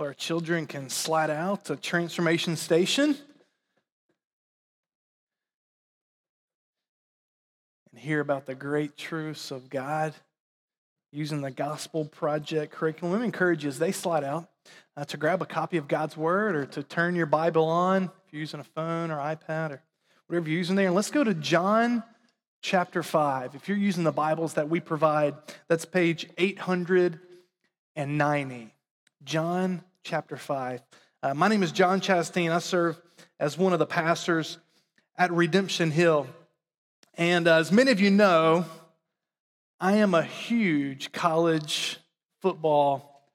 our children can slide out to Transformation Station and hear about the great truths of God using the Gospel Project curriculum. Let me encourage you as they slide out uh, to grab a copy of God's Word or to turn your Bible on if you're using a phone or iPad or whatever you're using there. And let's go to John chapter 5. If you're using the Bibles that we provide, that's page 890. John chapter 5. Uh, my name is John Chastain. I serve as one of the pastors at Redemption Hill. And uh, as many of you know, I am a huge college football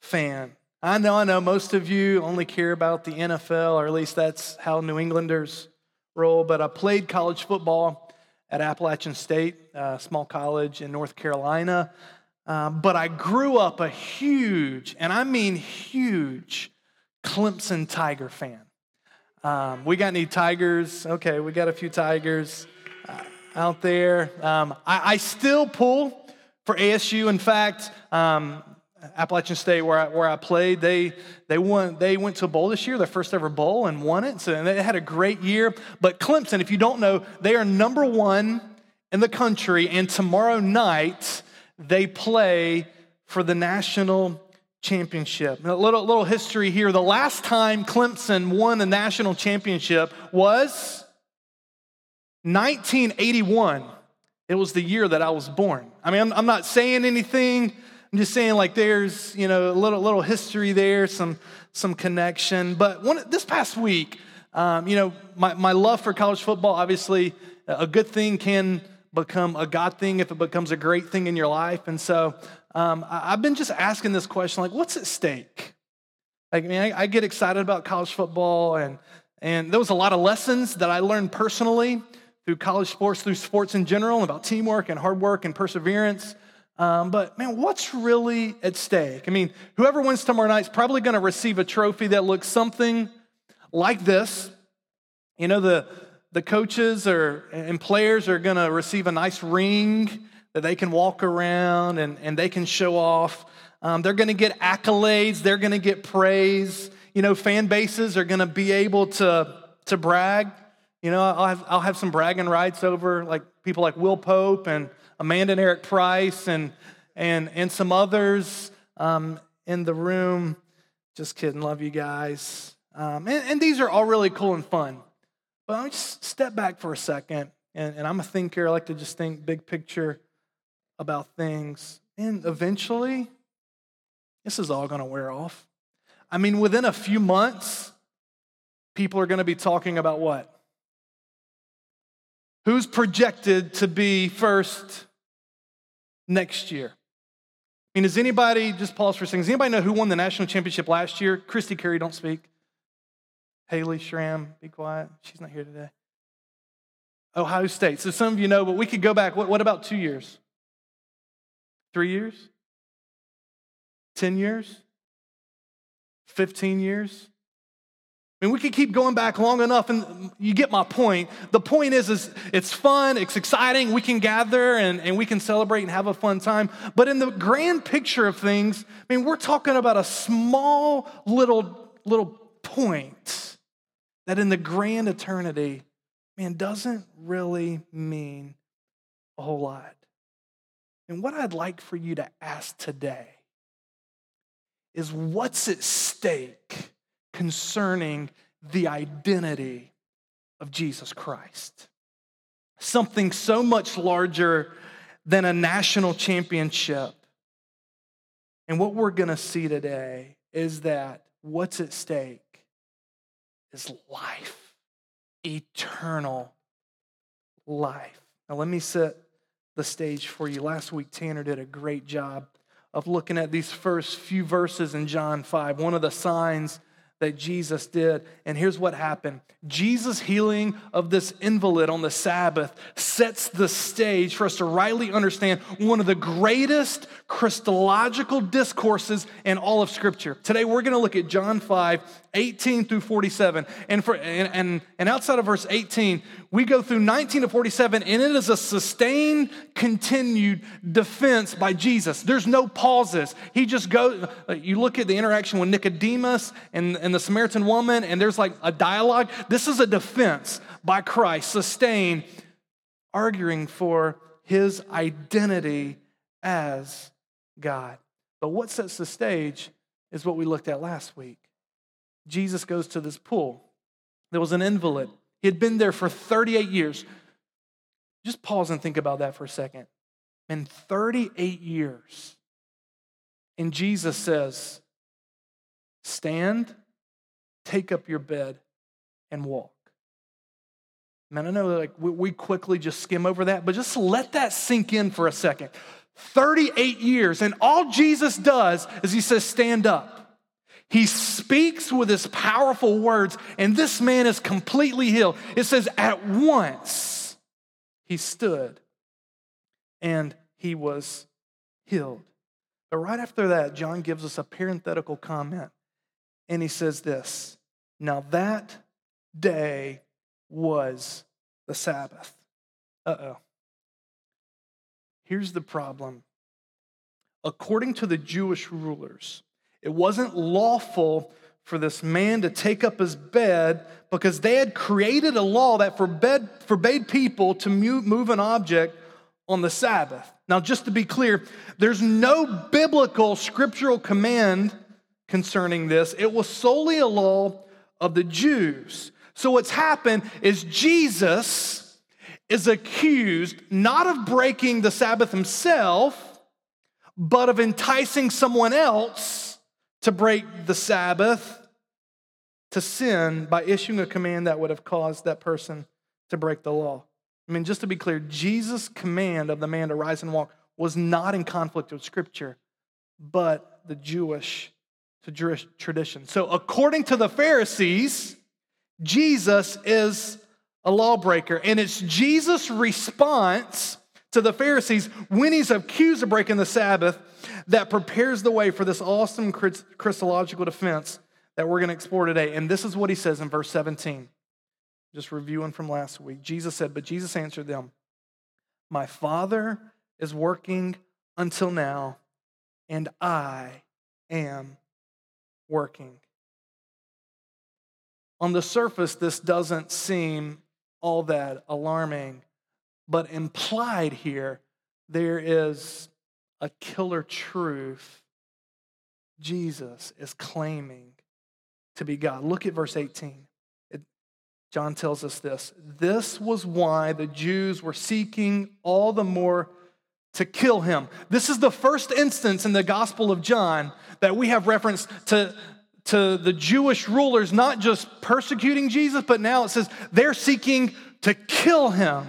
fan. I know, I know, most of you only care about the NFL, or at least that's how New Englanders roll, but I played college football at Appalachian State, a small college in North Carolina. Um, but I grew up a huge, and I mean huge, Clemson Tiger fan. Um, we got any Tigers? Okay, we got a few Tigers uh, out there. Um, I, I, still pull for ASU. In fact, um, Appalachian State, where I, where I played, they, they, won, they went to a bowl this year, their first ever bowl, and won it. So they had a great year. But Clemson, if you don't know, they are number one in the country, and tomorrow night, they play for the national championship. A little, little history here. The last time Clemson won a national championship was 1981. It was the year that I was born. I mean, I'm, I'm not saying anything. I'm just saying, like, there's you know a little little history there, some some connection. But one, this past week, um, you know, my, my love for college football, obviously, a good thing can become a God thing, if it becomes a great thing in your life. And so um, I've been just asking this question like, what's at stake? Like, I mean, I, I, get excited about college football, and, and there was a lot of lessons that I learned personally through college sports, through sports in general, about teamwork and hard work and perseverance. Um, but man, what's really at stake? I mean, whoever wins tomorrow night is probably going to receive a trophy that looks something like this. You know, the, the coaches are, and players are going to receive a nice ring that they can walk around and, and they can show off. Um, they're going to get accolades, they're going to get praise. You know, fan bases are going to be able to, to brag. You know, I'll have, I'll have some bragging rights over like people like Will Pope and Amanda and Eric Price and, and, and some others um, in the room. Just kidding, love you guys. Um, and, and these are all really cool and fun. But let me just step back for a second. And, and I'm a thinker. I like to just think big picture about things. And eventually, this is all going to wear off. I mean, within a few months, people are going to be talking about what? Who's projected to be first next year? I mean, does anybody, just pause for a second, does anybody know who won the national championship last year? Christy Carey, don't speak. Haley Schramm, be quiet. She's not here today. Ohio State. So some of you know, but we could go back. What, what about two years? Three years? 10 years? 15 years? I mean, we could keep going back long enough, and you get my point. The point is, is it's fun, it's exciting, we can gather and, and we can celebrate and have a fun time. But in the grand picture of things, I mean, we're talking about a small little little point that in the grand eternity, man, doesn't really mean a whole lot. And what I'd like for you to ask today is what's at stake concerning the identity of Jesus Christ? Something so much larger than a national championship. And what we're going to see today is that what's at stake is life, eternal life. Now, let me set the stage for you. Last week, Tanner did a great job of looking at these first few verses in John 5. One of the signs that Jesus did. And here's what happened Jesus' healing of this invalid on the Sabbath sets the stage for us to rightly understand one of the greatest Christological discourses in all of Scripture. Today, we're going to look at John 5, 18 through 47. And, for, and, and, and outside of verse 18, we go through 19 to 47, and it is a sustained, continued defense by Jesus. There's no pauses. He just goes, you look at the interaction with Nicodemus and, and the Samaritan woman, and there's like a dialogue. This is a defense by Christ, sustained, arguing for his identity as God. But what sets the stage is what we looked at last week. Jesus goes to this pool. There was an invalid. He had been there for 38 years. Just pause and think about that for a second. In 38 years. And Jesus says, Stand, take up your bed, and walk. Man, I know like we quickly just skim over that, but just let that sink in for a second. 38 years, and all Jesus does is he says, Stand up. He speaks with his powerful words, and this man is completely healed. It says, At once he stood and he was healed. But right after that, John gives us a parenthetical comment, and he says this Now that day was the Sabbath. Uh oh. Here's the problem. According to the Jewish rulers, it wasn't lawful for this man to take up his bed because they had created a law that forbade, forbade people to move an object on the Sabbath. Now, just to be clear, there's no biblical scriptural command concerning this. It was solely a law of the Jews. So, what's happened is Jesus is accused not of breaking the Sabbath himself, but of enticing someone else to break the Sabbath to sin by issuing a command that would have caused that person to break the law. I mean, just to be clear, Jesus' command of the man to rise and walk was not in conflict with Scripture, but the Jewish tradition. So, according to the Pharisees, Jesus is a lawbreaker. And it's Jesus' response to the Pharisees when he's accused of breaking the Sabbath that prepares the way for this awesome Christological defense that we're going to explore today. And this is what he says in verse 17. Just reviewing from last week. Jesus said, But Jesus answered them, My Father is working until now, and I am working. On the surface, this doesn't seem all that alarming. But implied here, there is a killer truth. Jesus is claiming to be God. Look at verse 18. It, John tells us this. This was why the Jews were seeking all the more to kill him. This is the first instance in the Gospel of John that we have reference to to the Jewish rulers not just persecuting Jesus, but now it says they're seeking to kill him.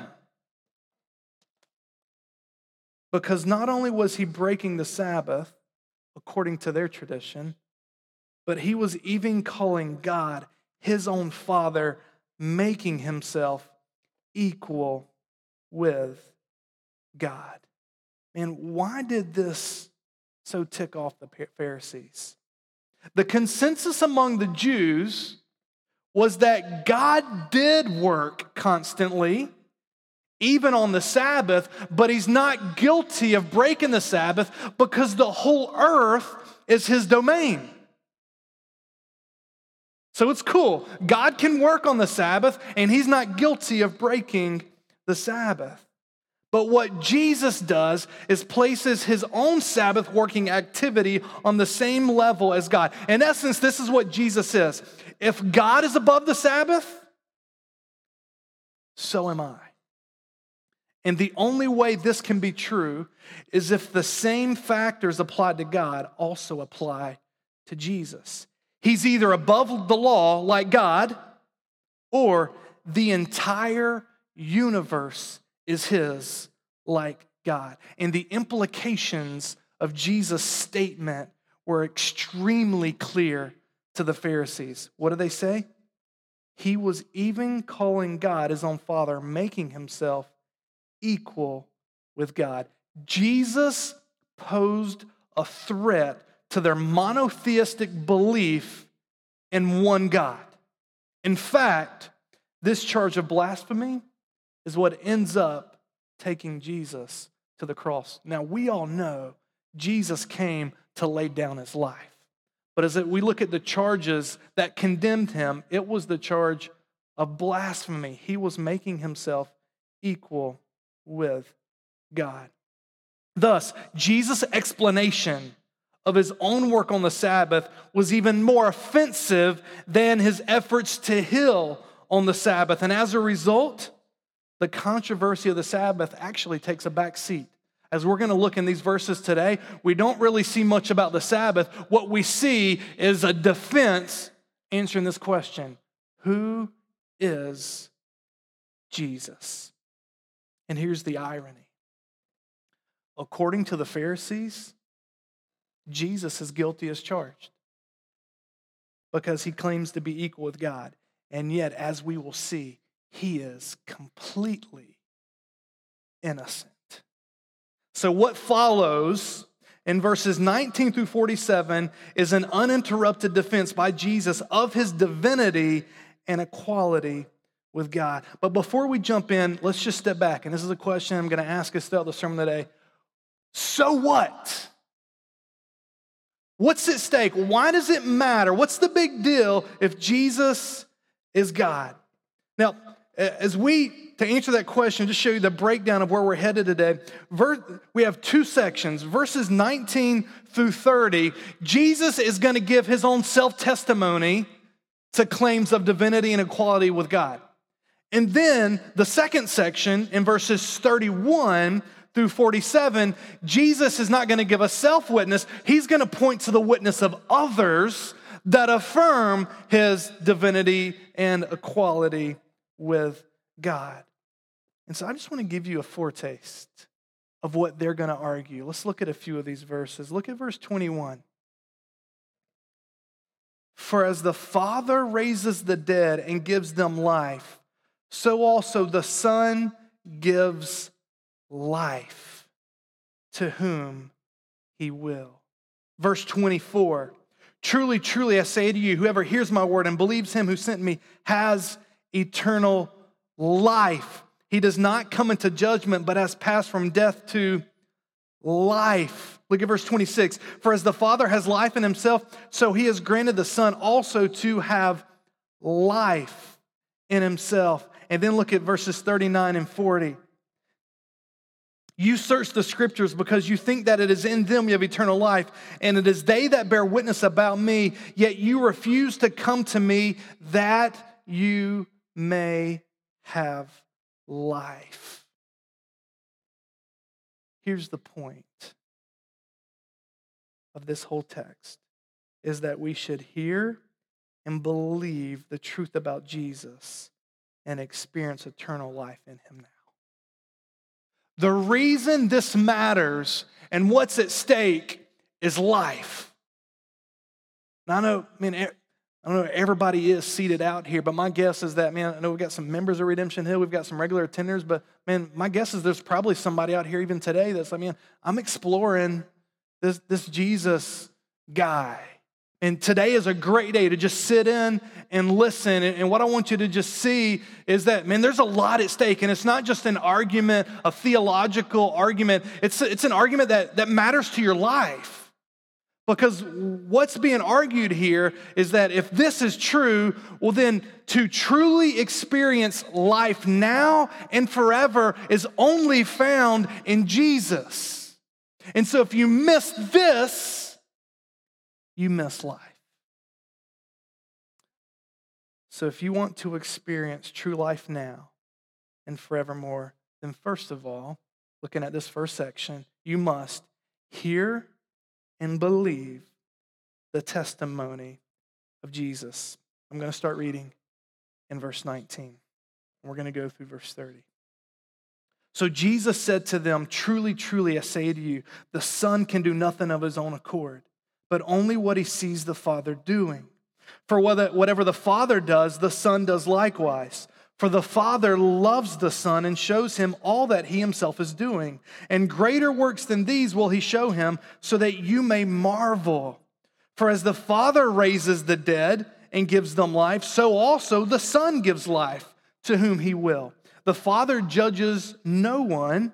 Because not only was he breaking the Sabbath, according to their tradition, but he was even calling God his own father, making himself equal with God. And why did this so tick off the Pharisees? The consensus among the Jews was that God did work constantly, even on the Sabbath, but he's not guilty of breaking the Sabbath because the whole earth is his domain. So it's cool. God can work on the Sabbath, and he's not guilty of breaking the Sabbath. But what Jesus does is places his own Sabbath working activity on the same level as God. In essence, this is what Jesus says if God is above the Sabbath, so am I. And the only way this can be true is if the same factors applied to God also apply to Jesus. He's either above the law, like God, or the entire universe is his like God. And the implications of Jesus' statement were extremely clear to the Pharisees. What do they say? He was even calling God his own father, making himself equal with God. Jesus posed a threat to their monotheistic belief in one God. In fact, this charge of blasphemy is what ends up taking Jesus to the cross. Now, we all know Jesus came to lay down his life. But as we look at the charges that condemned him, it was the charge of blasphemy. He was making himself equal with God. Thus, Jesus' explanation of his own work on the Sabbath was even more offensive than his efforts to heal on the Sabbath. And as a result, the controversy of the Sabbath actually takes a back seat. As we're going to look in these verses today, we don't really see much about the Sabbath. What we see is a defense answering this question Who is Jesus? And here's the irony according to the Pharisees, Jesus is guilty as charged because he claims to be equal with God. And yet, as we will see, he is completely innocent. So, what follows in verses 19 through 47 is an uninterrupted defense by Jesus of his divinity and equality with God. But before we jump in, let's just step back. And this is a question I'm going to ask us throughout the sermon today. So what? What's at stake? Why does it matter? What's the big deal if Jesus is God? Now, as we, to answer that question, just show you the breakdown of where we're headed today, we have two sections. Verses 19 through 30, Jesus is going to give his own self testimony to claims of divinity and equality with God. And then the second section in verses 31 through 47, Jesus is not going to give a self witness, he's going to point to the witness of others that affirm his divinity and equality with God. And so I just want to give you a foretaste of what they're going to argue. Let's look at a few of these verses. Look at verse 21. For as the Father raises the dead and gives them life, so also the Son gives life to whom he will. Verse 24 Truly, truly, I say to you, whoever hears my word and believes him who sent me has eternal life. He does not come into judgment, but has passed from death to life. Look at verse 26. For as the Father has life in himself, so he has granted the Son also to have life in himself. And then look at verses 39 and 40. You search the scriptures because you think that it is in them you have eternal life, and it is they that bear witness about me, yet you refuse to come to me that you may have life. Here's the point of this whole text is that we should hear and believe the truth about Jesus and experience eternal life in him now. The reason this matters and what's at stake is life. Now, I know, I mean, I don't know everybody is seated out here, but my guess is that, man, I know we've got some members of Redemption Hill, we've got some regular attenders, but man, my guess is there's probably somebody out here even today that's like, man, I'm exploring this, this Jesus guy. And today is a great day to just sit in and listen. And what I want you to just see is that, man, there's a lot at stake. And it's not just an argument, a theological argument, it's, it's an argument that, that matters to your life. Because what's being argued here is that if this is true, well, then to truly experience life now and forever is only found in Jesus. And so if you miss this, you miss life. So, if you want to experience true life now and forevermore, then first of all, looking at this first section, you must hear and believe the testimony of Jesus. I'm going to start reading in verse 19. We're going to go through verse 30. So Jesus said to them, Truly, truly, I say to you, the Son can do nothing of his own accord but only what he sees the Father doing. For whatever the Father does, the Son does likewise. For the Father loves the Son and shows him all that he himself is doing. And greater works than these will he show him, so that you may marvel. For as the Father raises the dead and gives them life, so also the Son gives life to whom he will. The Father judges no one,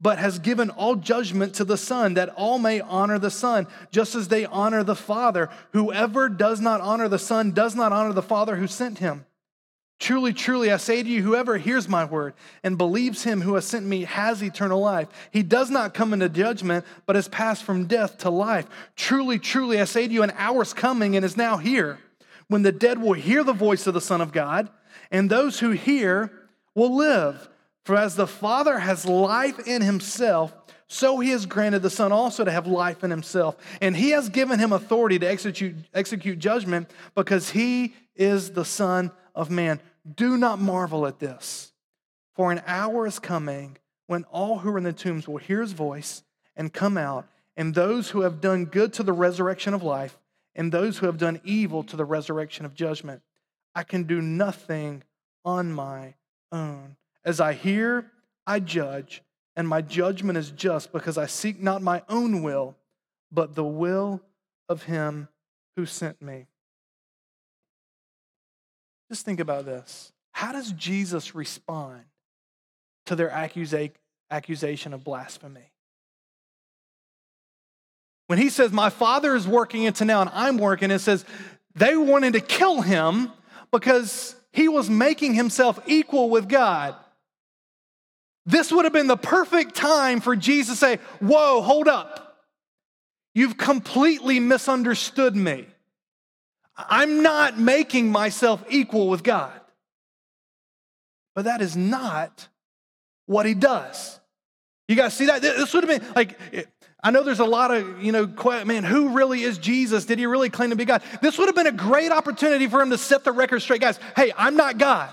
but has given all judgment to the Son, that all may honor the Son, just as they honor the Father. Whoever does not honor the Son does not honor the Father who sent him. Truly, truly, I say to you, whoever hears my word and believes him who has sent me has eternal life. He does not come into judgment, but has passed from death to life. Truly, truly, I say to you, an hour is coming and is now here when the dead will hear the voice of the Son of God, and those who hear will live. For as the Father has life in himself, so he has granted the Son also to have life in himself. And he has given him authority to execute, execute judgment because he is the Son of Man. Do not marvel at this, for an hour is coming when all who are in the tombs will hear his voice and come out, and those who have done good to the resurrection of life, and those who have done evil to the resurrection of judgment. I can do nothing on my own. As I hear, I judge, and my judgment is just because I seek not my own will, but the will of him who sent me. Just think about this. How does Jesus respond to their accusa- accusation of blasphemy? When he says, My father is working into now and I'm working, it says they wanted to kill him because he was making himself equal with God. This would have been the perfect time for Jesus to say, Whoa, hold up. You've completely misunderstood me. I'm not making myself equal with God. But that is not what he does. You guys see that? This would have been like, I know there's a lot of, you know, man, who really is Jesus? Did he really claim to be God? This would have been a great opportunity for him to set the record straight. Guys, hey, I'm not God.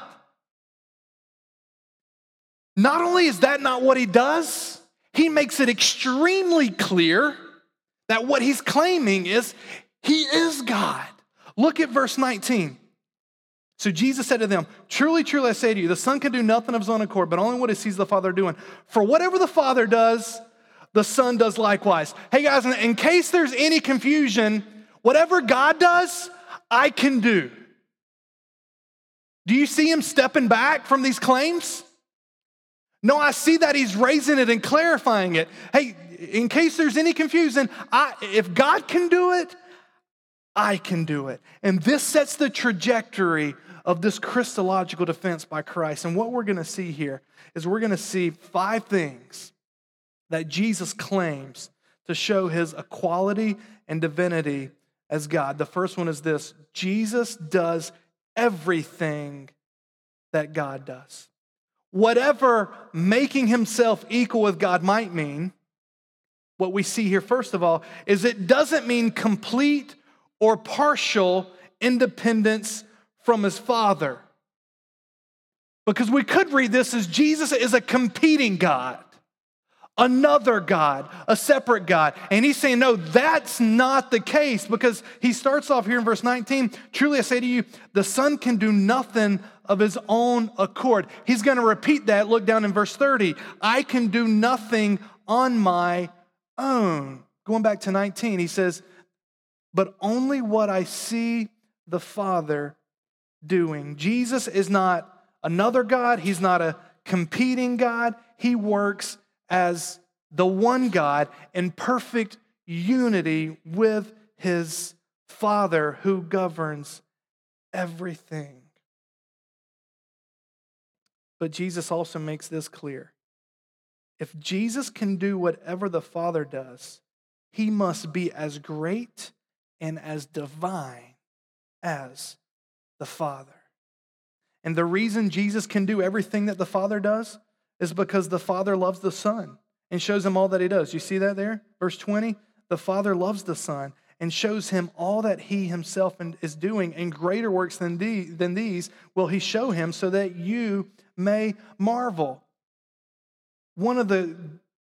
Not only is that not what he does, he makes it extremely clear that what he's claiming is he is God. Look at verse 19. So Jesus said to them, Truly, truly, I say to you, the Son can do nothing of his own accord, but only what he sees the Father doing. For whatever the Father does, the Son does likewise. Hey guys, in case there's any confusion, whatever God does, I can do. Do you see him stepping back from these claims? No, I see that he's raising it and clarifying it. Hey, in case there's any confusion, I, if God can do it, I can do it. And this sets the trajectory of this Christological defense by Christ. And what we're going to see here is we're going to see five things that Jesus claims to show his equality and divinity as God. The first one is this Jesus does everything that God does. Whatever making himself equal with God might mean, what we see here, first of all, is it doesn't mean complete or partial independence from his Father. Because we could read this as Jesus is a competing God, another God, a separate God. And he's saying, no, that's not the case because he starts off here in verse 19 Truly I say to you, the Son can do nothing of his own accord. He's going to repeat that. Look down in verse 30. I can do nothing on my own. Going back to 19, he says, but only what I see the Father doing. Jesus is not another God, He's not a competing God. He works as the one God in perfect unity with His Father who governs everything. But Jesus also makes this clear. If Jesus can do whatever the Father does, he must be as great and as divine as the Father. And the reason Jesus can do everything that the Father does is because the Father loves the Son and shows him all that he does. You see that there? Verse 20 the Father loves the Son and shows him all that he himself is doing, and greater works than, these will he show him so that you may marvel. One of the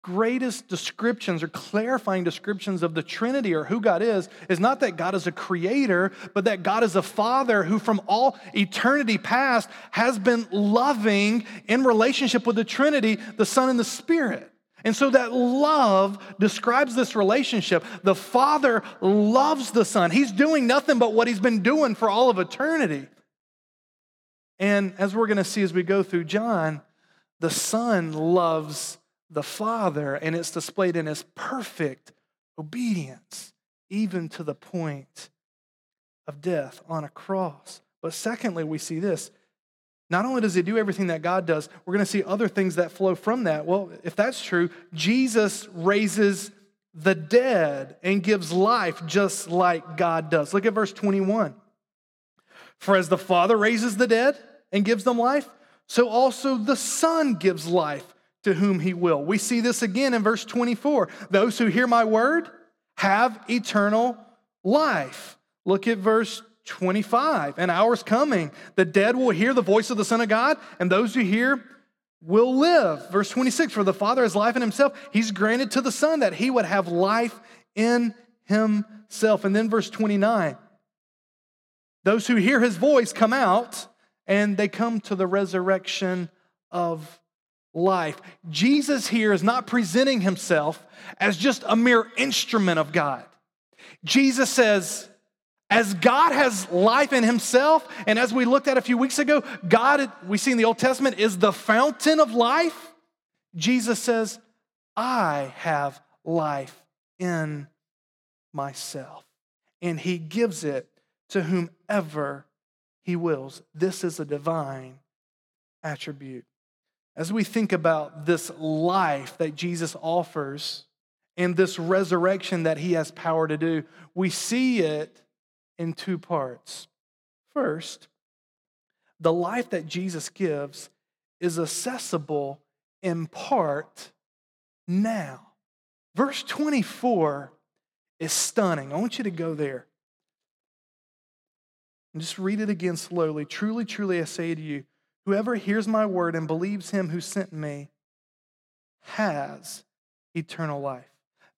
greatest descriptions or clarifying descriptions of the Trinity or who God is is not that God is a creator, but that God is a father who, from all eternity past, has been loving in relationship with the Trinity, the Son and the Spirit. And so that love describes this relationship. The Father loves the Son. He's doing nothing but what He's been doing for all of eternity. And as we're going to see as we go through John, the Son loves the Father, and it's displayed in his perfect obedience, even to the point of death on a cross. But secondly, we see this. Not only does he do everything that God does, we're going to see other things that flow from that. Well, if that's true, Jesus raises the dead and gives life just like God does. Look at verse 21. For as the Father raises the dead and gives them life, so also the Son gives life to whom he will. We see this again in verse 24. Those who hear my word have eternal life. Look at verse 25. An hour's coming. The dead will hear the voice of the Son of God, and those who hear will live. Verse 26 For the Father has life in himself. He's granted to the Son that he would have life in himself. And then verse 29 Those who hear his voice come out, and they come to the resurrection of life. Jesus here is not presenting himself as just a mere instrument of God. Jesus says, as God has life in himself, and as we looked at a few weeks ago, God, we see in the Old Testament, is the fountain of life. Jesus says, I have life in myself. And he gives it to whomever he wills. This is a divine attribute. As we think about this life that Jesus offers and this resurrection that he has power to do, we see it in two parts. First, the life that Jesus gives is accessible in part now. Verse 24 is stunning. I want you to go there. And just read it again slowly. Truly, truly, I say to you, whoever hears my word and believes him who sent me has eternal life.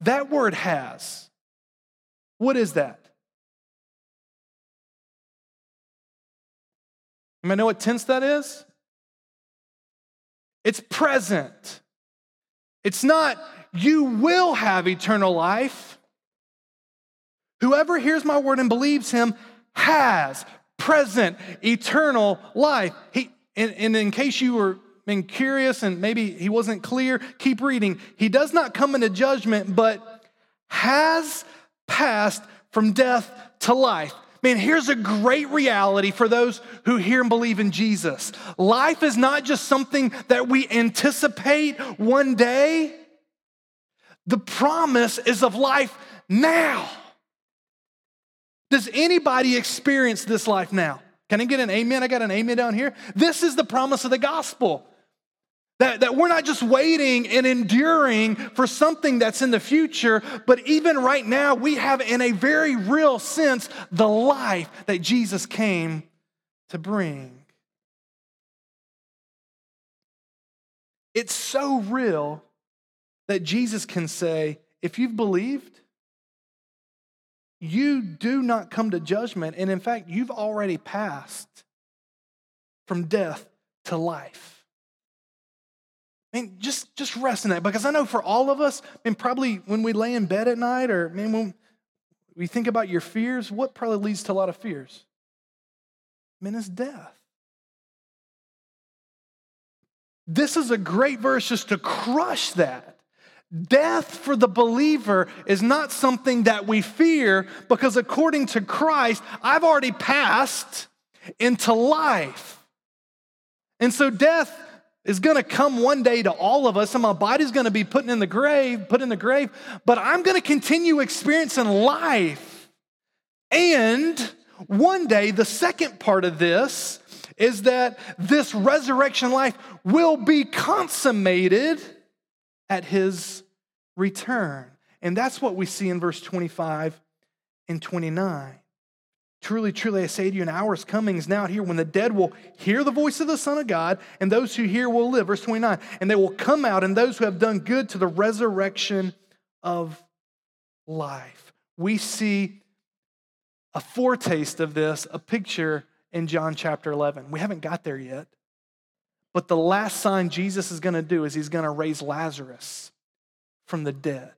That word has. What is that? You know what tense that is? It's present. It's not, you will have eternal life. Whoever hears my word and believes him has present eternal life. He, and, and in case you were being curious and maybe he wasn't clear, keep reading. He does not come into judgment, but has passed from death to life. Man, here's a great reality for those who hear and believe in Jesus. Life is not just something that we anticipate one day, the promise is of life now. Does anybody experience this life now? Can I get an amen? I got an amen down here. This is the promise of the gospel. That, that we're not just waiting and enduring for something that's in the future, but even right now, we have, in a very real sense, the life that Jesus came to bring. It's so real that Jesus can say, if you've believed, you do not come to judgment. And in fact, you've already passed from death to life. I mean, just, just rest in that because I know for all of us, and probably when we lay in bed at night or man, when we think about your fears, what probably leads to a lot of fears? I mean, it's death. This is a great verse just to crush that. Death for the believer is not something that we fear because according to Christ, I've already passed into life. And so death is going to come one day to all of us and my body's going to be put in the grave, put in the grave, but I'm going to continue experiencing life. And one day the second part of this is that this resurrection life will be consummated at his return. And that's what we see in verse 25 and 29. Truly, truly, I say to you, an hour is coming, is now here, when the dead will hear the voice of the Son of God, and those who hear will live. Verse 29. And they will come out, and those who have done good to the resurrection of life. We see a foretaste of this, a picture in John chapter 11. We haven't got there yet. But the last sign Jesus is going to do is he's going to raise Lazarus from the dead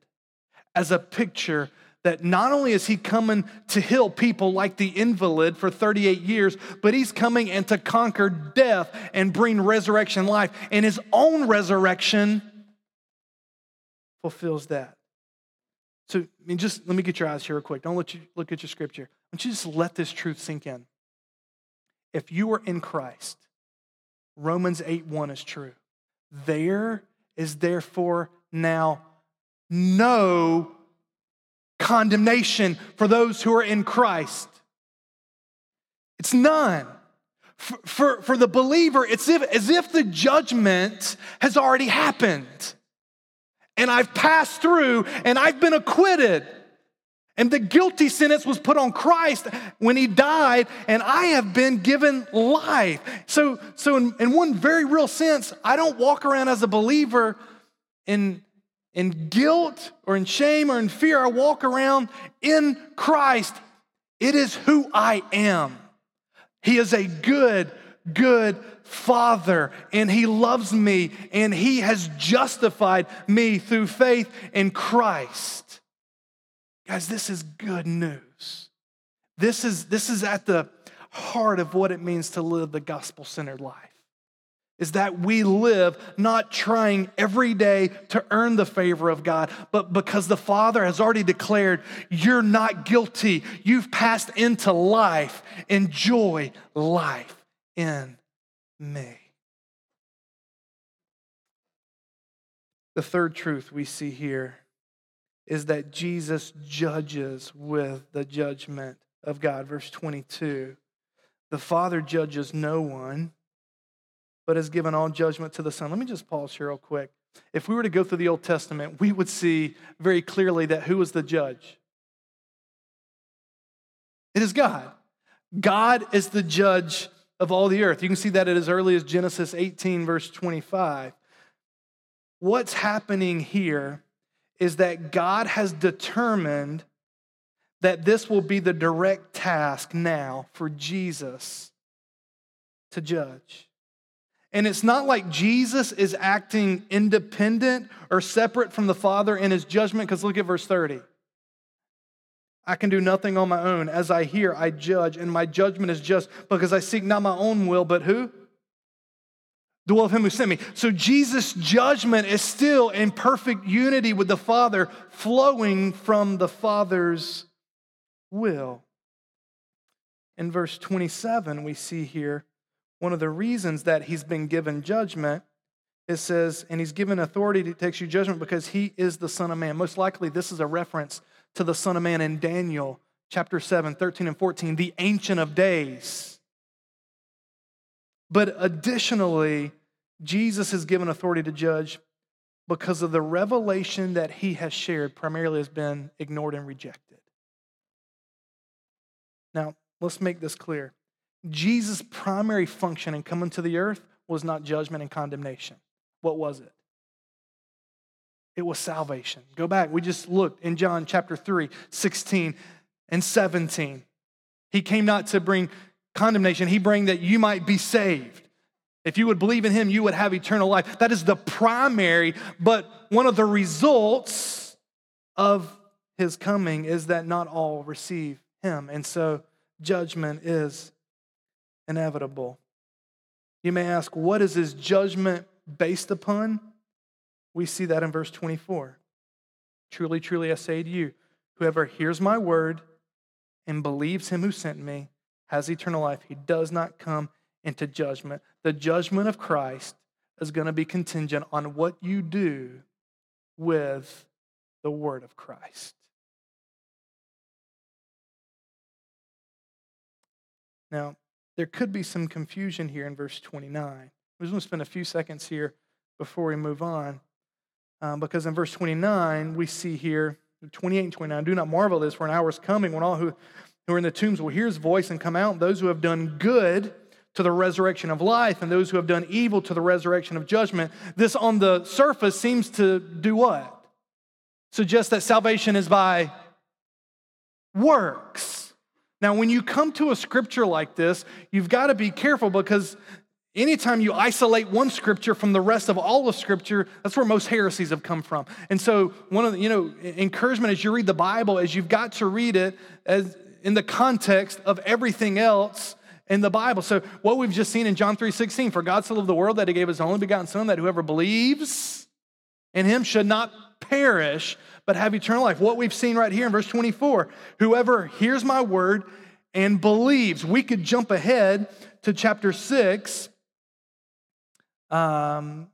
as a picture that not only is he coming to heal people like the invalid for 38 years, but he's coming and to conquer death and bring resurrection life. And his own resurrection fulfills that. So, I mean, just let me get your eyes here real quick. Don't let you look at your scripture. Why don't you just let this truth sink in? If you are in Christ, Romans 8 1 is true. There is therefore now no condemnation for those who are in Christ. It's none. For, for, for the believer, it's if, as if the judgment has already happened. And I've passed through and I've been acquitted. And the guilty sentence was put on Christ when he died, and I have been given life. So, so in, in one very real sense, I don't walk around as a believer in, in guilt or in shame or in fear. I walk around in Christ. It is who I am. He is a good, good Father, and He loves me, and He has justified me through faith in Christ. Guys, this is good news. This is, this is at the heart of what it means to live the gospel centered life. Is that we live not trying every day to earn the favor of God, but because the Father has already declared, you're not guilty. You've passed into life. Enjoy life in me. The third truth we see here is that Jesus judges with the judgment of God. Verse 22 The Father judges no one, but has given all judgment to the Son. Let me just pause here real quick. If we were to go through the Old Testament, we would see very clearly that who was the judge? It is God. God is the judge of all the earth. You can see that as early as Genesis 18, verse 25. What's happening here is that God has determined that this will be the direct task now for Jesus to judge. And it's not like Jesus is acting independent or separate from the Father in his judgment, because look at verse 30. I can do nothing on my own. As I hear, I judge, and my judgment is just because I seek not my own will, but who? The will of him who sent me. So Jesus' judgment is still in perfect unity with the Father, flowing from the Father's will. In verse 27, we see here one of the reasons that he's been given judgment. It says, and he's given authority to take you judgment because he is the Son of Man. Most likely, this is a reference to the Son of Man in Daniel chapter 7, 13 and 14, the Ancient of Days. But additionally, Jesus is given authority to judge because of the revelation that he has shared, primarily has been ignored and rejected. Now, let's make this clear. Jesus' primary function in coming to the earth was not judgment and condemnation. What was it? It was salvation. Go back. We just looked in John chapter 3, 16 and 17. He came not to bring condemnation, he bring that you might be saved. If you would believe in him, you would have eternal life. That is the primary, but one of the results of his coming is that not all receive him. And so judgment is inevitable. You may ask, what is his judgment based upon? We see that in verse 24. Truly, truly, I say to you, whoever hears my word and believes him who sent me has eternal life. He does not come into judgment. The judgment of Christ is going to be contingent on what you do with the word of Christ. Now, there could be some confusion here in verse 29. We're just going to spend a few seconds here before we move on. Um, because in verse 29, we see here, 28 and 29, do not marvel at this, for an hour is coming when all who, who are in the tombs will hear his voice and come out, those who have done good to the resurrection of life, and those who have done evil to the resurrection of judgment. This on the surface seems to do what? Suggest that salvation is by works. Now, when you come to a scripture like this, you've got to be careful because anytime you isolate one scripture from the rest of all of scripture, that's where most heresies have come from. And so, one of the, you know, encouragement as you read the Bible is you've got to read it as in the context of everything else in the Bible. So, what we've just seen in John 3 16, for God so loved the world that he gave his only begotten Son, that whoever believes in him should not perish, but have eternal life. What we've seen right here in verse 24 whoever hears my word and believes. We could jump ahead to chapter 6. Um,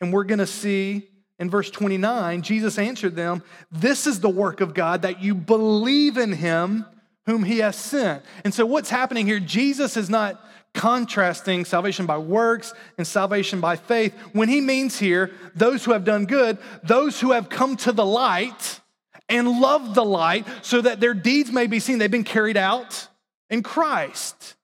and we're going to see in verse 29, Jesus answered them, This is the work of God, that you believe in him whom he has sent. And so, what's happening here? Jesus is not contrasting salvation by works and salvation by faith when he means here those who have done good, those who have come to the light and love the light so that their deeds may be seen. They've been carried out in Christ.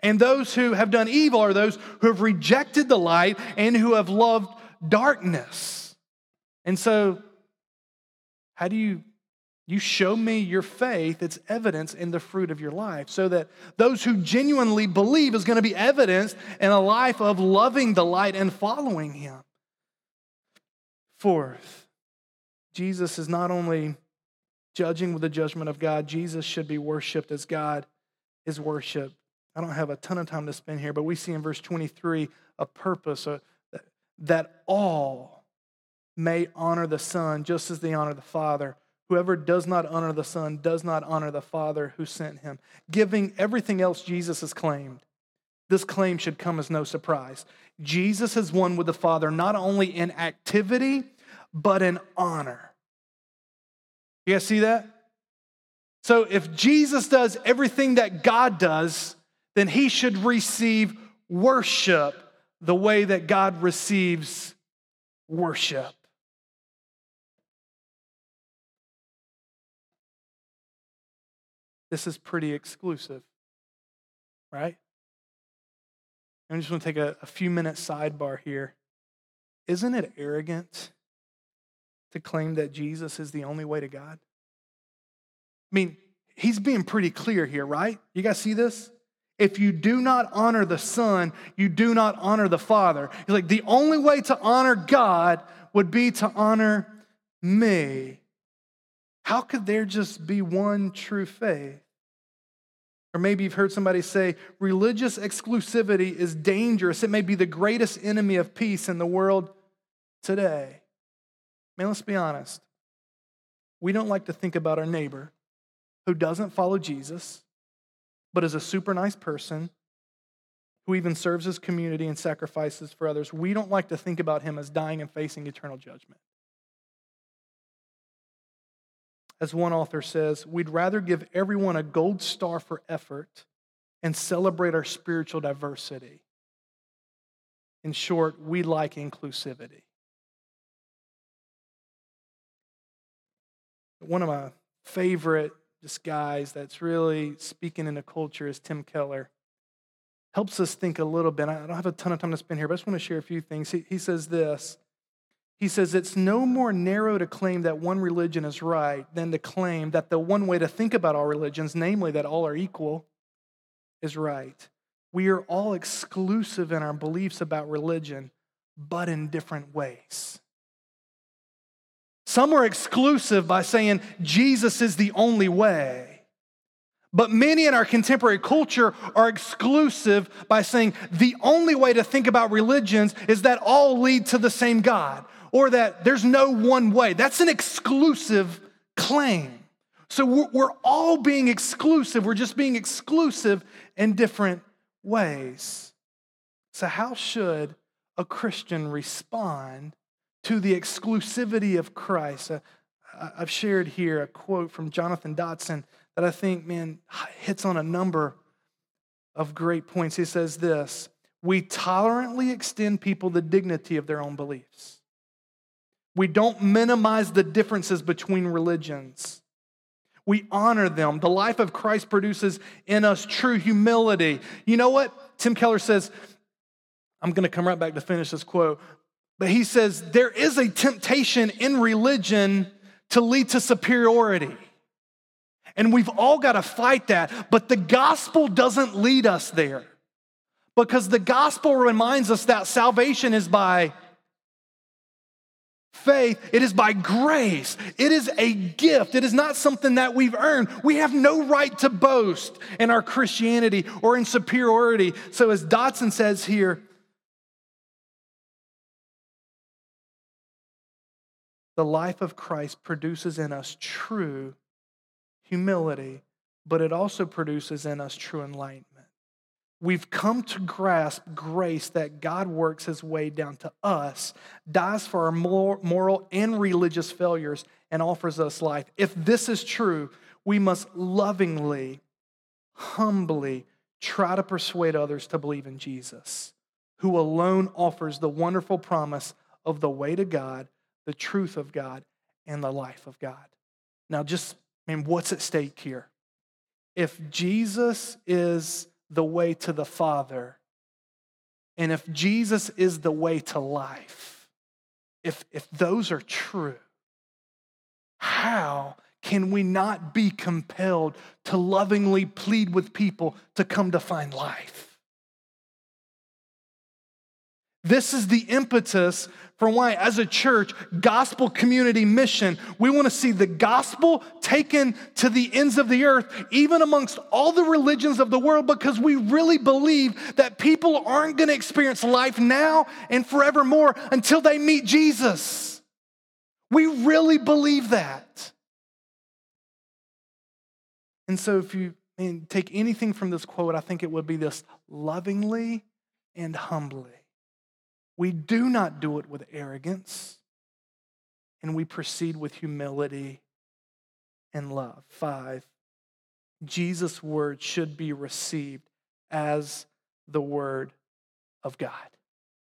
And those who have done evil are those who have rejected the light and who have loved darkness. And so, how do you you show me your faith, it's evidence in the fruit of your life. So that those who genuinely believe is going to be evidence in a life of loving the light and following Him. Fourth, Jesus is not only judging with the judgment of God, Jesus should be worshiped as God is worshiped. I don't have a ton of time to spend here, but we see in verse 23 a purpose a, that all may honor the Son just as they honor the Father. Whoever does not honor the Son does not honor the Father who sent him. Giving everything else Jesus has claimed, this claim should come as no surprise. Jesus has one with the Father not only in activity, but in honor. You guys see that? So if Jesus does everything that God does, then he should receive worship the way that God receives worship. This is pretty exclusive, right? I'm just going to take a, a few minute sidebar here. Isn't it arrogant to claim that Jesus is the only way to God? I mean, he's being pretty clear here, right? You guys see this? If you do not honor the Son, you do not honor the Father. He's like, the only way to honor God would be to honor me. How could there just be one true faith? Or maybe you've heard somebody say religious exclusivity is dangerous. It may be the greatest enemy of peace in the world today. Man, let's be honest. We don't like to think about our neighbor who doesn't follow Jesus, but is a super nice person who even serves his community and sacrifices for others. We don't like to think about him as dying and facing eternal judgment. As one author says, we'd rather give everyone a gold star for effort and celebrate our spiritual diversity. In short, we like inclusivity. One of my favorite just guys that's really speaking in the culture is Tim Keller. Helps us think a little bit. I don't have a ton of time to spend here, but I just want to share a few things. He, he says this he says it's no more narrow to claim that one religion is right than to claim that the one way to think about all religions, namely that all are equal, is right. We are all exclusive in our beliefs about religion, but in different ways. Some are exclusive by saying Jesus is the only way. But many in our contemporary culture are exclusive by saying the only way to think about religions is that all lead to the same God or that there's no one way. That's an exclusive claim. So we're, all being exclusive. We're just being exclusive in different ways. So, how should a Christian respond to the exclusivity of Christ? Uh, I've shared here a quote from Jonathan Dodson that I think, man, hits on a number of great points. He says this We tolerantly extend people the dignity of their own beliefs. We don't minimize the differences between religions. We honor them. The life of Christ produces in us true humility. You know what? Tim Keller says, I'm going to come right back to finish this quote, but he says, there is a temptation in religion to lead to superiority. And we've all got to fight that. But the gospel doesn't lead us there because the gospel reminds us that salvation is by faith, it is by grace. It is a gift. It is not something that we've earned. We have no right to boast in our Christianity or in superiority. So, as Dodson says here, the life of Christ produces in us true humility, but it also produces in us true enlightenment. We've come to grasp grace that God works his way down to us, dies for our moral and religious failures, and offers us life. If this is true, we must lovingly, humbly try to persuade others to believe in Jesus, who alone offers the wonderful promise of the way to God, the truth of God, and the life of God. Now, just, I mean, what's at stake here? If Jesus is the way to the Father, and if Jesus is the way to life, if, if those are true, how can we not be compelled to lovingly plead with people to come to find life? This is the impetus for why, as a church, gospel community mission, we want to see the gospel taken to the ends of the earth, even amongst all the religions of the world, because we really believe that people aren't going to experience life now and forevermore until they meet Jesus. We really believe that. And so, if you take anything from this quote, I think it would be this lovingly and humbly. We do not do it with arrogance, and we proceed with humility and love. Five, Jesus' word should be received as the word of God.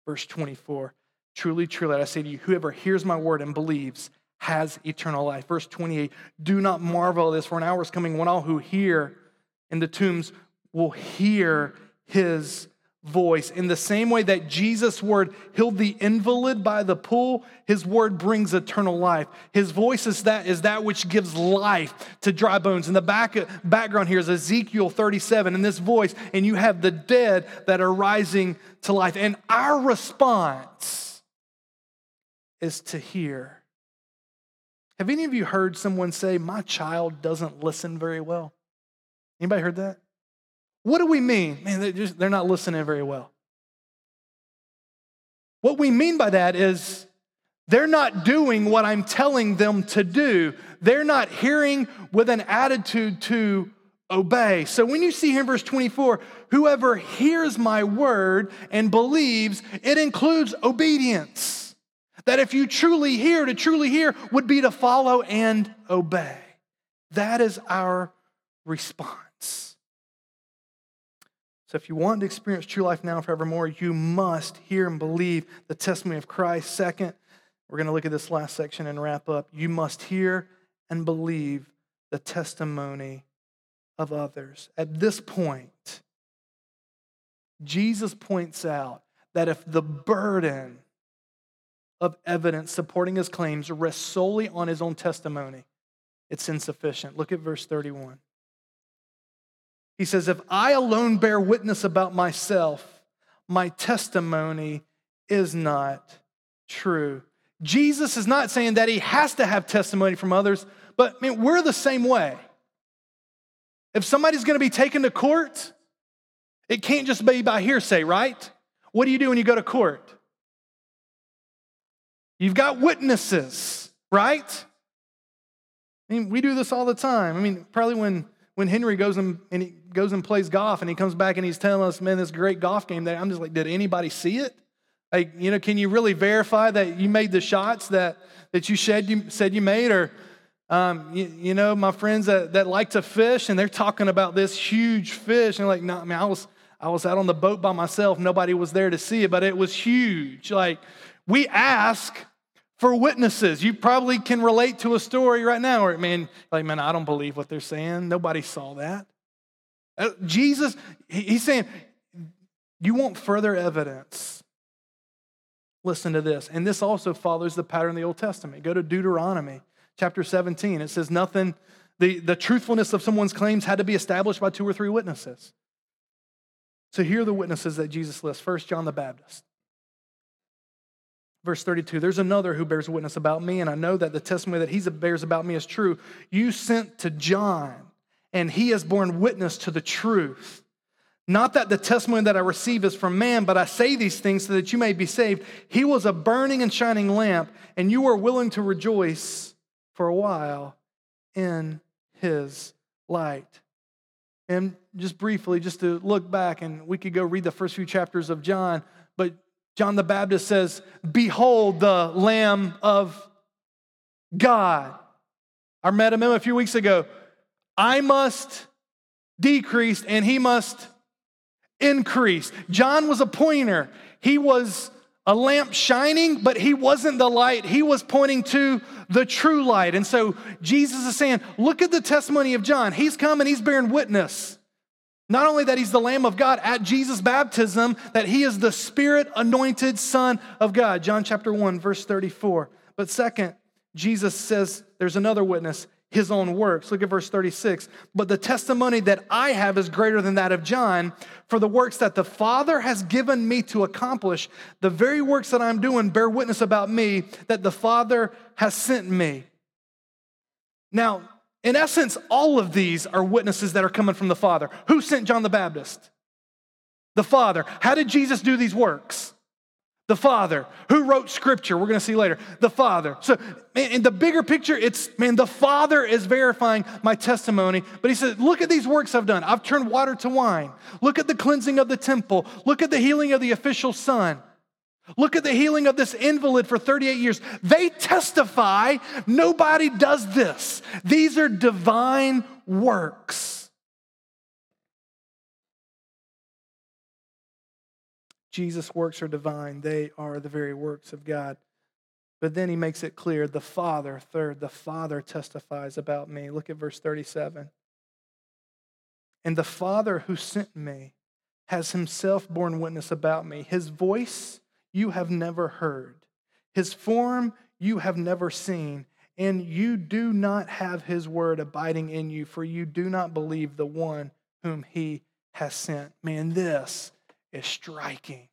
Verse 24 Truly, truly, I say to you, whoever hears my word and believes has eternal life. Verse 28 Do not marvel at this, for an hour is coming when all who hear in the tombs will hear his voice. In the same way that Jesus' word healed the invalid by the pool, his word brings eternal life. His voice is that, is that which gives life to dry bones. In the back, background here is Ezekiel 37 in this voice, and you have the dead that are rising to life. And our response is to hear. Have any of you heard someone say, My child doesn't listen very well? Anybody heard that? What do we mean? Man, they're, just, they're not listening very well. What we mean by that is they're not doing what I'm telling them to do. They're not hearing with an attitude to obey. So when you see here in verse 24, whoever hears my word and believes, it includes obedience. That if you truly hear, to truly hear would be to follow and obey. That is our response. So, if you want to experience true life now and forevermore, you must hear and believe the testimony of Christ. Second, we're going to look at this last section and wrap up. You must hear and believe the testimony of others. At this point, Jesus points out that if the burden of evidence supporting his claims rests solely on his own testimony, it's insufficient. Look at verse 31. He says, If I alone bear witness about myself, my testimony is not true. Jesus is not saying that he has to have testimony from others, but I mean, we're the same way. If somebody's going to be taken to court, it can't just be by hearsay, right? What do you do when you go to court? You've got witnesses, right? I mean, we do this all the time. I mean, probably when when Henry goes and, and he goes and plays golf and he comes back and he's telling us, man, this great golf game that I'm just like, did anybody see it? Like, you know, can you really verify that you made the shots that, that you said you, said you made? Or, um, you, you, know, my friends that, that like to fish and they're talking about this huge fish. And like, no, I mean, I was, I was out on the boat by myself. Nobody was there to see it, but it was huge. Like, we ask for witnesses. You probably can relate to a story right now where, man, like, man, I don't believe what they're saying. Nobody saw that. Uh, Jesus, he's saying, you want further evidence. Listen to this. And this also follows the pattern of the Old Testament. Go to Deuteronomy chapter 17. It says, Nothing The, the truthfulness of someone's claims had to be established by two or three witnesses. So here are the witnesses that Jesus lists. First, John the Baptist. Verse 32 There's another who bears witness about me, and I know that the testimony that he bears about me is true. You sent to John, and he has borne witness to the truth. Not that the testimony that I receive is from man, but I say these things so that you may be saved. He was a burning and shining lamp, and you were willing to rejoice for a while in his light. And just briefly, just to look back, and we could go read the first few chapters of John, but John the Baptist says, Behold the Lamb of God. I met him a few weeks ago. I must decrease and he must increase. John was a pointer. He was a lamp shining, but he wasn't the light. He was pointing to the true light. And so Jesus is saying, Look at the testimony of John. He's come and he's bearing witness. Not only that he's the Lamb of God at Jesus' baptism, that he is the Spirit anointed Son of God. John chapter 1, verse 34. But second, Jesus says there's another witness, his own works. Look at verse 36. But the testimony that I have is greater than that of John, for the works that the Father has given me to accomplish, the very works that I'm doing bear witness about me that the Father has sent me. Now, in essence, all of these are witnesses that are coming from the Father. Who sent John the Baptist? The Father. How did Jesus do these works? The Father. Who wrote Scripture? We're going to see later. The Father. So, in the bigger picture, it's, man, the Father is verifying my testimony. But he said, Look at these works I've done. I've turned water to wine. Look at the cleansing of the temple. Look at the healing of the official son. Look at the healing of this invalid for 38 years. They testify nobody does this. These are divine works. Jesus' works are divine, they are the very works of God. But then he makes it clear the Father, third, the Father testifies about me. Look at verse 37. And the Father who sent me has himself borne witness about me. His voice you have never heard, his form you have never seen, and you do not have his word abiding in you, for you do not believe the one whom he has sent. Man, this is striking.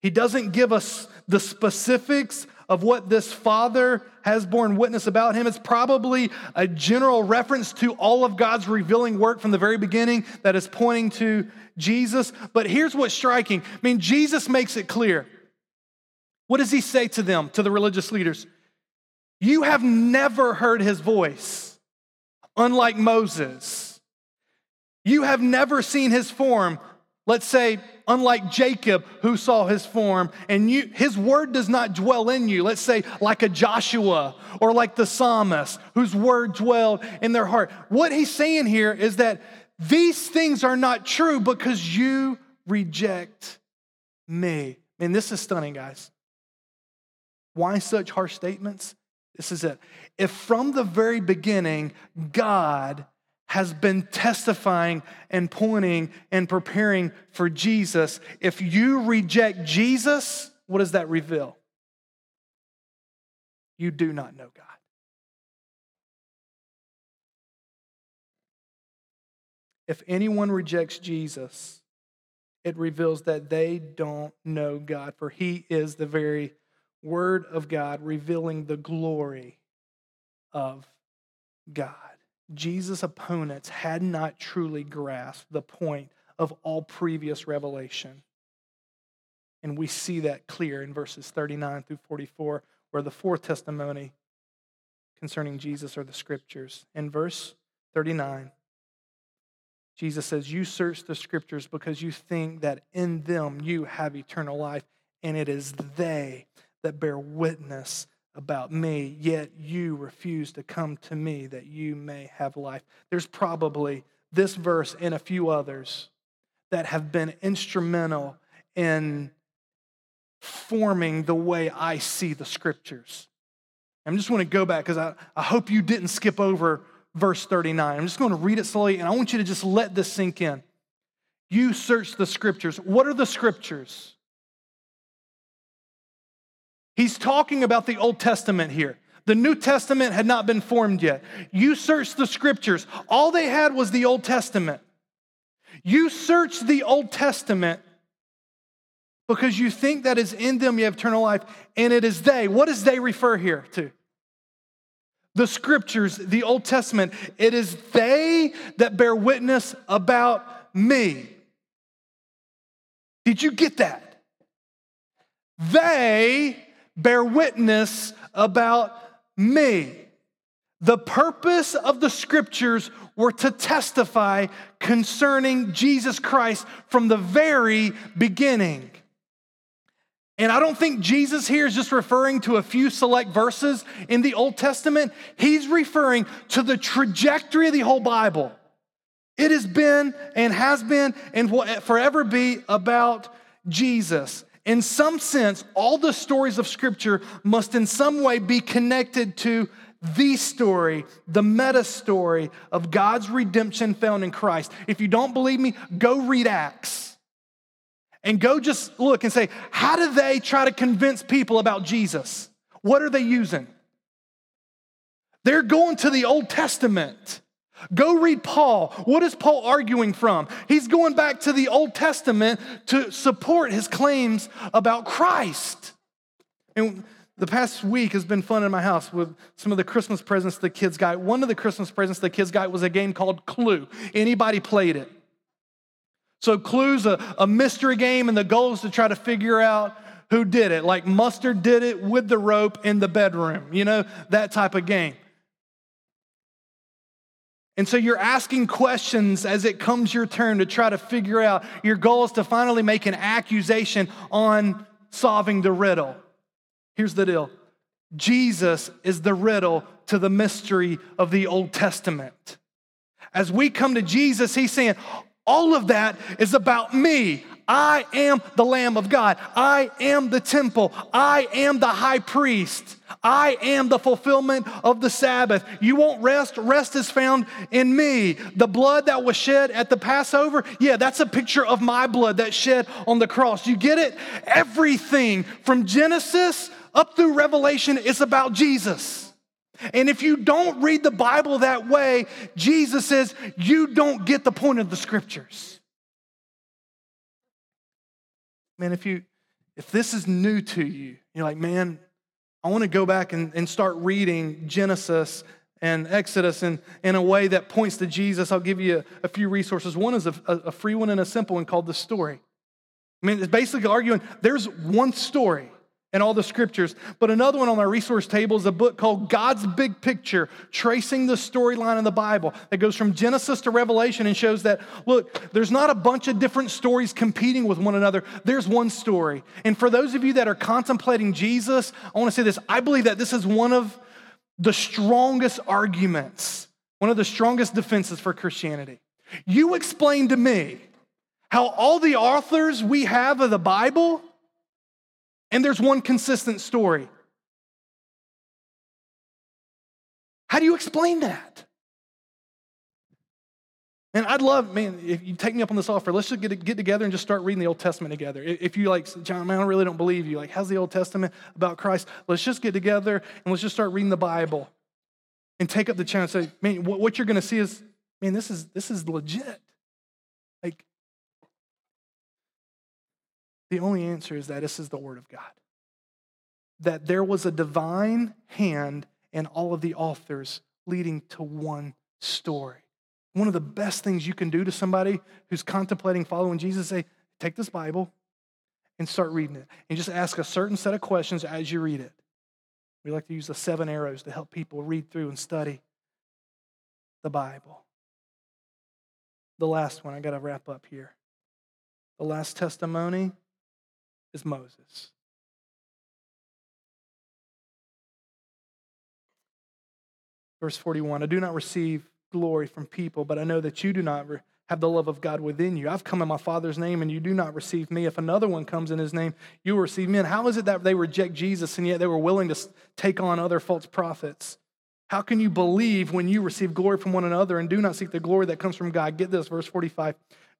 He doesn't give us the specifics of what this father has borne witness about him. It's probably a general reference to all of God's revealing work from the very beginning that is pointing to Jesus. But here's what's striking I mean, Jesus makes it clear what does he say to them, to the religious leaders? You have never heard his voice, unlike Moses. You have never seen his form, let's say, unlike Jacob, who saw his form, and you, his word does not dwell in you. Let's say, like a Joshua or like the psalmist, whose word dwelled in their heart. What he's saying here is that these things are not true because you reject me. And this is stunning, guys. Why such harsh statements? This is it. If from the very beginning, God has been testifying and pointing and preparing for Jesus, if you reject Jesus, what does that reveal? You do not know God. If anyone rejects Jesus, it reveals that they don't know God, for he is the very Word of God revealing the glory of God. Jesus' opponents had not truly grasped the point of all previous revelation. And we see that clear in verses 39 through 44, where the fourth testimony concerning Jesus are the scriptures. In verse 39, Jesus says, You search the scriptures because you think that in them you have eternal life, and it is they that bear witness about me, yet you refuse to come to me that you may have life. There's probably this verse and a few others that have been instrumental in forming the way I see the scriptures. I'm just want to go back because I, I hope you didn't skip over verse 39. I'm just going to read it slowly and I want you to just let this sink in. You search the scriptures. What are the scriptures? He's talking about the Old Testament here. The New Testament had not been formed yet. You search the scriptures, all they had was the Old Testament. You search the Old Testament because you think that is in them you have eternal life, and it is they. What does they refer here to? The scriptures, the Old Testament. It is they that bear witness about me. Did you get that? They bear witness about me. The purpose of the scriptures were to testify concerning Jesus Christ from the very beginning. And I don't think Jesus here is just referring to a few select verses in the Old Testament. He's referring to the trajectory of the whole Bible. It has been and has been and will forever be about Jesus. In some sense, all the stories of Scripture must in some way be connected to the story, the meta story of God's redemption found in Christ. If you don't believe me, go read Acts and go just look and say, how do they try to convince people about Jesus? What are they using? They're going to the Old Testament. Go read Paul. What is Paul arguing from? He's going back to the Old Testament to support his claims about Christ. And the past week has been fun in my house with some of the Christmas presents the kids got. One of the Christmas presents the kids got was a game called Clue. Anybody played it? So Clue's a, a mystery game, and the goal is to try to figure out who did it. Like Mustard did it with the rope in the bedroom, you know, that type of game. And so you're asking questions as it comes your turn to try to figure out. Your goal is to finally make an accusation on solving the riddle. Here's the deal Jesus is the riddle to the mystery of the Old Testament. As we come to Jesus, he's saying, all of that is about me. I am the Lamb of God. I am the temple. I am the high priest. I am the fulfillment of the Sabbath. You won't rest. Rest is found in me. The blood that was shed at the Passover, yeah, that's a picture of my blood that shed on the cross. You get it? Everything from Genesis up through Revelation is about Jesus. And if you don't read the Bible that way, Jesus says you don't get the point of the scriptures. Man, if you if this is new to you, you're like, man, I want to go back and, and start reading Genesis and Exodus in, in a way that points to Jesus. I'll give you a, a few resources. One is a, a free one and a simple one called The Story. I mean, it's basically arguing there's one story and all the scriptures. But another one on our resource table is a book called God's Big Picture, tracing the storyline in the Bible that goes from Genesis to Revelation and shows that, look, there's not a bunch of different stories competing with one another. There's one story. And for those of you that are contemplating Jesus, I want to say this I believe that this is one of the strongest arguments, one of the strongest defenses for Christianity. You explain to me how all the authors we have of the Bible and there's one consistent story. How do you explain that? And I'd love, man, if you take me up on this offer, let's just get, get together and just start reading the Old Testament together. If you like, John, man, I really don't believe you. Like, how's the Old Testament about Christ? Let's just get together and let's just start reading the Bible and take up the challenge. Say, man, what you're going to see is, man, this is this is legit. Like, the only answer is that this is the Word of God. That there was a divine hand in all of the authors leading to one story. One of the best things you can do to somebody who's contemplating following Jesus, say, take this Bible and start reading it. And just ask a certain set of questions as you read it. We like to use the seven arrows to help people read through and study the Bible. The last one, I got to wrap up here. The last testimony is Moses. Verse 41 I do not receive glory from people, but I know that you do not have the love of God within you. I've come in my Father's name, and you do not receive me. If another one comes in his name, you will receive me. And how is it that they reject Jesus and yet they were willing to take on other false prophets? How can you believe when you receive glory from one another and do not seek the glory that comes from God? Get this, verse 45.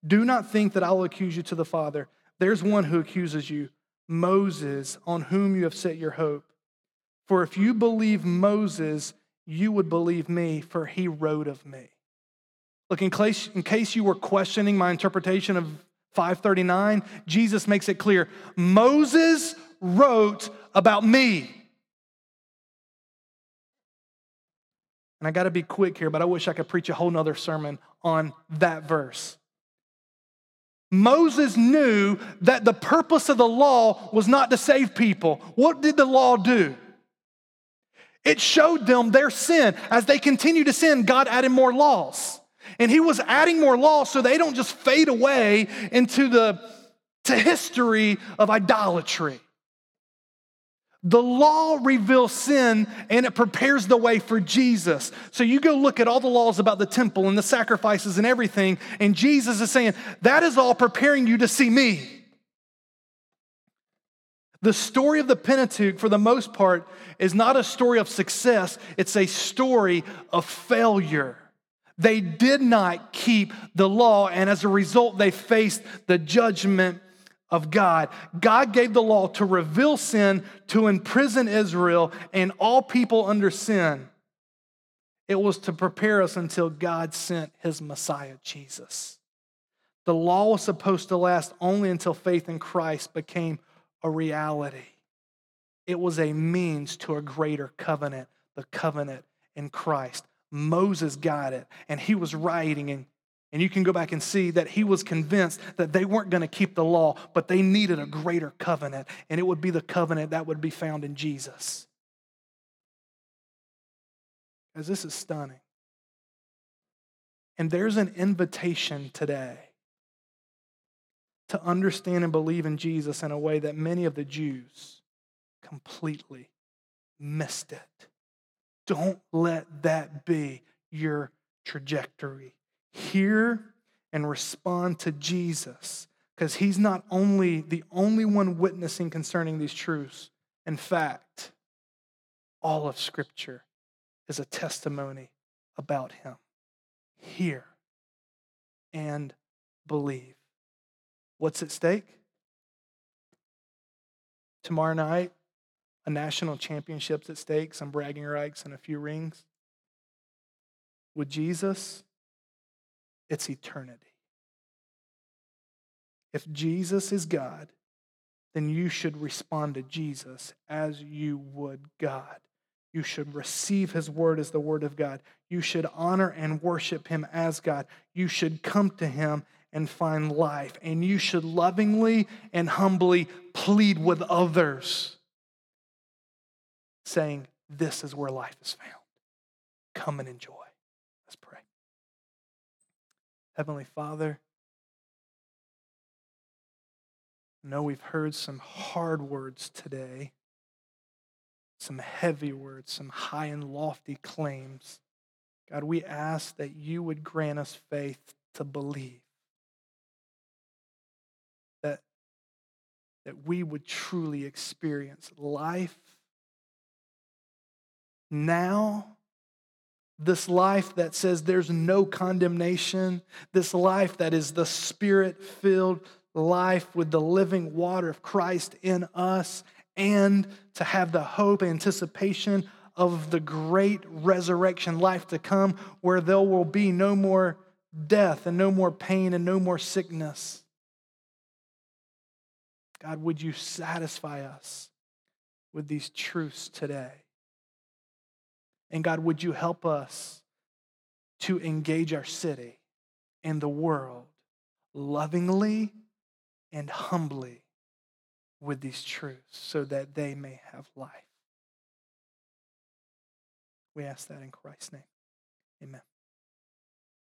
Do not think that I will accuse you to the Father. There's one who accuses you, Moses, on whom you have set your hope. For if you believe Moses, you would believe me, for he wrote of me. Look, in case, in case you were questioning my interpretation of 539, Jesus makes it clear Moses wrote about me. And I got to be quick here, but I wish I could preach a whole nother sermon on that verse. Moses knew that the purpose of the law was not to save people. What did the law do? It showed them their sin. As they continued to sin, God added more laws. And he was adding more laws so they don't just fade away into the to history of idolatry. The law reveals sin and it prepares the way for Jesus. So you go look at all the laws about the temple and the sacrifices and everything, and Jesus is saying, that is all preparing you to see me. The story of the Pentateuch, for the most part, is not a story of success, it's a story of failure. They did not keep the law, and as a result, they faced the judgment of God. God gave the law to reveal sin, to imprison Israel and all people under sin. It was to prepare us until God sent his Messiah, Jesus. The law was supposed to last only until faith in Christ became a reality. It was a means to a greater covenant, the covenant in Christ. Moses got it, and he was writing, and, and you can go back and see that he was convinced that they weren't going to keep the law, but they needed a greater covenant, and it would be the covenant that would be found in Jesus. As this is stunning. And there's an invitation today to understand and believe in Jesus in a way that many of the Jews completely missed it. Don't let that be your trajectory. Hear and respond to Jesus because he's not only the only one witnessing concerning these truths. In fact, all of Scripture is a testimony about him. Hear and believe. What's at stake? Tomorrow night, a national championship's at stake, some bragging rights, and a few rings. With Jesus, it's eternity. If Jesus is God, then you should respond to Jesus as you would God. You should receive his word as the word of God. You should honor and worship him as God. You should come to him and find life. And you should lovingly and humbly plead with others, saying, This is where life is found. Come and enjoy. Heavenly Father, I know we've heard some hard words today, some heavy words, some high and lofty claims. God, we ask that you would grant us faith to believe. That, that we would truly experience life now. This life that says there's no condemnation, this life that is the spirit filled life with the living water of Christ in us, and to have the hope, anticipation of the great resurrection life to come, where there will be no more death and no more pain and no more sickness. God, would you satisfy us with these truths today? And God, would you help us to engage our city and the world lovingly and humbly with these truths so that they may have life? We ask that in Christ's name. Amen.